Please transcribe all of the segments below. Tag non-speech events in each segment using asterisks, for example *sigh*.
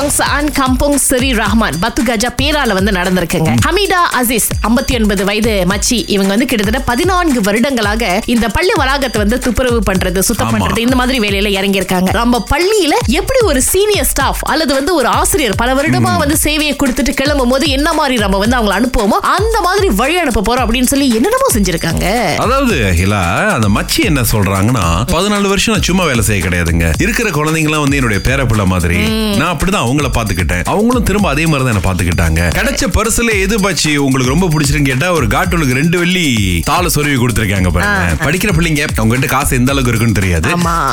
kebangsaan kampung Seri Rahman பத்து கஜா பேரால வந்து நடந்திருக்குங்க. ஹமீடா அசீஸ் 59 ஒன்பது வயது மச்சி இவங்க வந்து கிட்டத்தட்ட பதினான்கு வருடங்களாக இந்த பள்ளி வளாகத்தை வந்து துப்புரவு பண்றது சுத்தம். பண்றது இந்த மாதிரி வேலையில இறங்கி இருக்காங்க நம்ம பள்ளியில எப்படி ஒரு சீனியர் ஸ்டாஃப் அல்லது வந்து ஒரு ஆசிரியர் பல வருடமா வந்து சேவையை கொடுத்துட்டு கிளம்பும் போது என்ன மாதிரி நம்ம வந்து அவங்களை அனுப்புவோமோ அந்த மாதிரி வழி அனுப்ப போறோம் அப்படின்னு சொல்லி என்னென்னமோ செஞ்சிருக்காங்க. அதாவது ஹிலா அந்த மச்சி என்ன சொல்றாங்கன்னா பதினாலு வருஷம் நான் சும்மா வேலை செய்ய கிடையாதுங்க. இருக்கிற குழந்தைங்களாம் வந்து என்னுடைய பேரப்பிள்ளை மாதிரி. நான் அப்படிதான் அவங்கள பாத்துக்கிட்டேன் அவங்களும் திரும்ப அதே மாதிரி தான் என்ன பாத்துக்கிட்டாங்க கிடைச்ச பரிசுல எது பச்சி உங்களுக்கு ரொம்ப பிடிச்சிருன்னு கேட்டா ஒரு காட்டுனுக்கு ரெண்டு வெள்ளி தாள சொருவி கொடுத்திருக்காங்க பாருங்க. படிக்கிற பிள்ளைங்க அவங்க கிட்ட காசு எந்த அளவுக்கு இருக்குன்னு தெரியாது.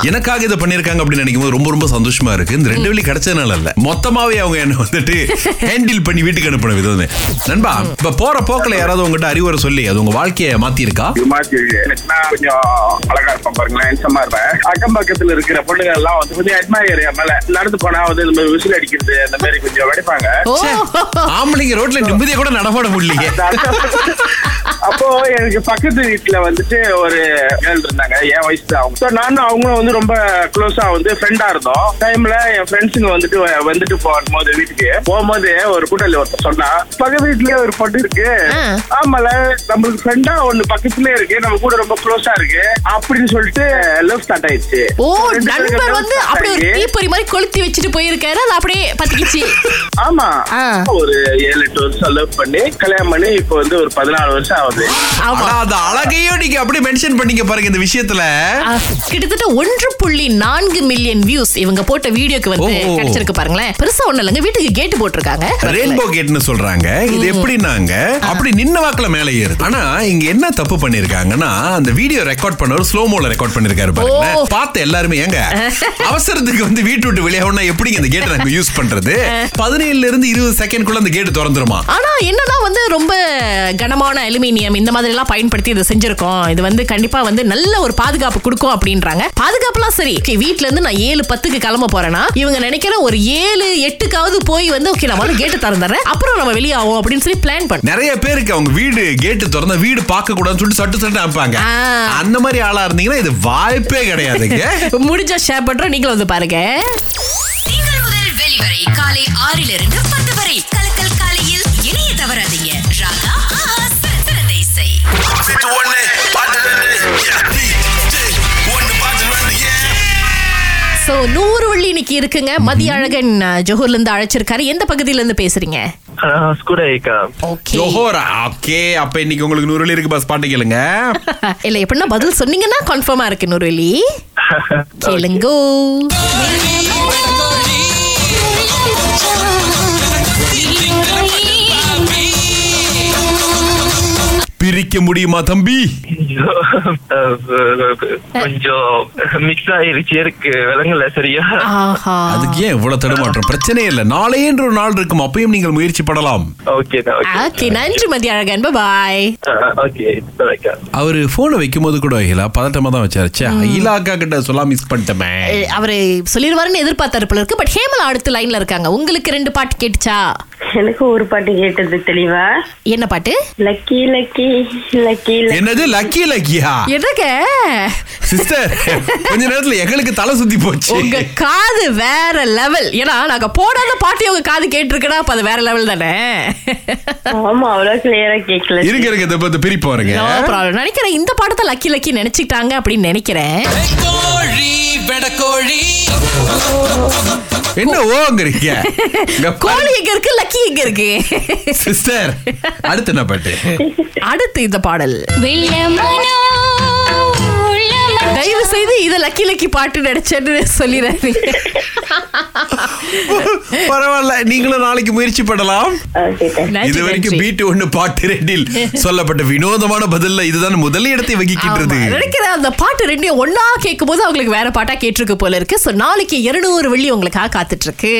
எனக்காக இதை பண்ணிருக்காங்க அப்படின்னு நினைக்கும் போது ரொம்ப ரொம்ப சந்தோஷமா இருக்கு. இந்த ரெண்டு வெள்ளி கிடைச்சதுனால இல்ல. மொத்தமாவே அவங்க என்ன வந்துட்டு ஹேண்டில் பண்ணி வீட்டுக்கு அனுப்பின விதம் நண்பா இப்ப போற போக்குல யாராவது உங்ககிட்ட அறிவுரை சொல்லி அது உங்க வாழ்க்கையை மாத்தி இருக்கா கொஞ்சம் அழகா இருப்பேன் பாருங்களேன் ஹேண்ட்ஸமா இருப்பேன். அக்கம் பக்கத்துல இருக்கிற பொண்ணுங்க எல்லாம் வந்து கொஞ்சம் அட்மையர் மேல நடந்து போனா வந்து இந்த மாதிரி விசில் அடிக்கிறது அந்த மாதிரி கொஞ்சம் வெடிப்பாங்க. ஆம்பளைங்க ரோட்ல நிம்மதியா கூட நடமாட முடியலையே அப்போ எனக்கு பக்கத்து வீட்டுல வந்துட்டு ஒரு கேர்ள் இருந்தாங்க. என் வயசு தான் அவங்க. So, நானும் அவங்களும் வந்து ரொம்ப க்ளோஸா வந்து ஃப்ரெண்டா இருந்தோம். டைம்ல என் ஃப்ரெண்ட்ஸுங்க வந்துட்டு வந்துட்டு போகும்போது வீட்டுக்கு. போகும்போது ஒரு கூட்டல் ஒருத்தர் சொன்னா பக்கத்து வீட்லயே ஒரு பொண்ணு இருக்கு. ஆமால நம்மளுக்கு ஃப்ரெண்டா ஒண்ணு பக்கத்துலயே இருக்கு. நம்ம கூட ரொம்ப க்ளோஸா இருக்கு. அப்படின்னு சொல்லிட்டு லவ் ஸ்டார்ட் ஆயிடுச்சு. ஓ நண்பர் வந்து அப்படி ஒரு தீப்பொறி மாதிரி கொளுத்தி வச்சுட்டு போயிருக்காரு. அது அப்படியே பத்திக்கிச்சு. ஆமா. ஒரு ஏழு எட்டு வருஷம் லவ் பண்ணி கல்யாணம் பண்ணி இப்போ வந்து ஒரு பதினாலு வருஷம் ஆகுது ஆமா. ஆனா அந்த அழகையும் நீங்க அப்படியே மென்ஷன் பண்ணீங்க பாருங்க இந்த விஷயத்துல. ஆ, கிட்டத்தட்ட ஒன்று புள்ளி நான்கு மில்லியன் வியூஸ் இவங்க போட்ட வீடியோக்கு வந்து ஓ, ஓ. கிடைச்சிருக்கு பாருங்களேன். பெருசா ஒண்ணு இல்லைங்க. வீட்டுக்கு கேட்டு போட்டிருக்காங்க. ரெயின்போ கேட்னு சொல்றாங்க. இது எப்படின்னாங்க? அப்படி நின்ன வாக்குல மேல ஏறுது. ஆனா இங்க என்ன தப்பு பண்ணிருக்காங்கன்னா அந்த வீடியோ ரெக்கார்ட் பண்ணவர் ஸ்லோ மோல ரெக்கார்ட் பண்ணிருக்காரு பாருங்க. பார்த்த எல்லாருமே ஏங்க *laughs* அவசரத்துக்கு வந்து வீட்டு விட்டு வெளியாகணும்னா எப்படிங்க இந்த கேட்டை நாங்க யூஸ் பண்றது? பதினேழுல இருந்து இருபது செகண்ட்குள்ள அந்த கேட்டு திறந்துருமா? ஆனா என்னன்னா வந்து ரொம்ப கனமான அலுமினியம் இந்த மாதிரி எல்லாம் பயன்படுத்தி இதை செஞ்சிருக்கோம். இது வந்து கண்டிப்பா வந்து நல்ல ஒரு பாதுகாப்பு கொடுக்கும் அப்படின்றாங்க. பாதுகாப்புலாம் சரி. வீட்ல இருந்து நான் ஏழு பத்துக்கு கிளம்ப போறேன்னா இவங்க நினைக்கிற ஒரு ஏழு எட்டுக்காவது போய் வந்து ஓகே நம்ம வந்து கேட்டு திறந்துறேன் அப்புறம் நம்ம வெளியாகும் அப்படின்னு சொல்லி பிளான் பண்ண நிறைய பேருக்கு அவங்க வீடு கேட்டு திறந்தா வீடு பார்க்க கூடாதுன்னு சொல்லிட்டு சட்டு சட்டு அனுப்பாங்க. அந்த மாதிரி ஆளா இருந்தீங்கன்னா இது வாய்ப்பே கிடையாதுங்க *laughs* முடிஞ்சா ஷேர் பண்றோம் நீங்களும் வந்து பாருங்க. காலை ஆறிலிருந்து நூறு வள்ளி இன்னைக்கு இருக்குங்க. மதிய அழகன் ஜோஹர்ல இருந்து அழைச்சிருக்காரு. எந்த பகுதியில இருந்து பேசுறீங்க ஜோஹோரா ஓகே. அப்ப இன்னைக்கு உங்களுக்கு நூறு வெள்ளி இருக்கு பஸ். பாட்டு கேளுங்க. *laughs* இல்ல எப்படின்னா பதில் சொன்னீங்கன்னா கன்ஃபார்மா இருக்கு நூறுவெளி *laughs* கேளுங்கோ. பிரிக்க முடியுமா தம்பி? *laughs* கொஞ்சம் மிக்ஸ் ஆயிருச்சு இருக்கு விலங்குல சரியா? ஆஹா. அதுக்கு ஏன் இவ்வளவு தடுமாற்றம்? பிரச்சனையே இல்ல. நாளையன்ற ஒரு நாள் இருக்கும். அப்பயும் நீங்கள் முயற்சி படலாம். ஓகே நன்றி மதிய அழகன். பாய் அவரு போனை வைக்கும் போது கூட அகிலா பதட்டமா தான் வச்சாரு. அக்கா கிட்ட சொல்லாம மிஸ் பண்ணிட்டமே. அவரு சொல்லிடுவாருன்னு எதிர்பார்த்தாரு போல இருக்கு. பட் ஹேமலா அடுத்த லைன்ல இருக்காங்க. உங்களுக்கு ரெண்டு பாட்டு கேட்டுச்சா? எனக்கு ஒரு பாட்டு கேட்டது தெளிவா? என்ன பாட்டு? லக்கி லக்கி லக்கி என்னது? லக்கி லக்கியா? என்னங்க சிஸ்டர் கொஞ்ச நேரத்துல எங்களுக்கு தலை சுத்தி போச்சு. உங்க காது வேற லெவல் ஏன்னா நாங்க போடாத பாட்டி உங்க காது கேட்டிருக்கனா அப்ப அது வேற லெவல் தானே? ஆமா அவ்வளவு கிளியரா கேட்கல இருக்க இருக்க இதை பத்தி பிரிப்பு வருங்க. நினைக்கிறேன் இந்த பாடத்தை லக்கி லக்கி நினைச்சிட்டாங்க அப்படின்னு நினைக்கிறேன். *laughs* என்ன ஓங்கிறீங்க? கோழி எங்க இருக்கு லக்கி எங்க இருக்கு. சிஸ்டர் அடுத்து என்ன பாட்டு? அடுத்து இந்த பாடல். தயவு செய்து இத லக்கி லக்கி பாட்டு நடிச்சேன்னு சொல்லிடுறீங்க *laughs* பரவாயில்ல நீங்களும் நாளைக்கு முயற்சி பண்ணலாம். இது வரைக்கும் பீட்டு ஒண்ணு பாட்டு ரெண்டில் சொல்லப்பட்ட வினோதமான பதில்ல இதுதான் முதல் இடத்தை வகிக்கின்றது. நினைக்கிறேன் அந்த பாட்டு ரெண்டையும் ஒன்னா கேட்கும் போது அவங்களுக்கு வேற பாட்டா கேட்டிருக்கு போல இருக்கு. சோ நாளைக்கு இருநூறு வெள்ளி உங்களுக்காக காத்துட்டு இருக்கு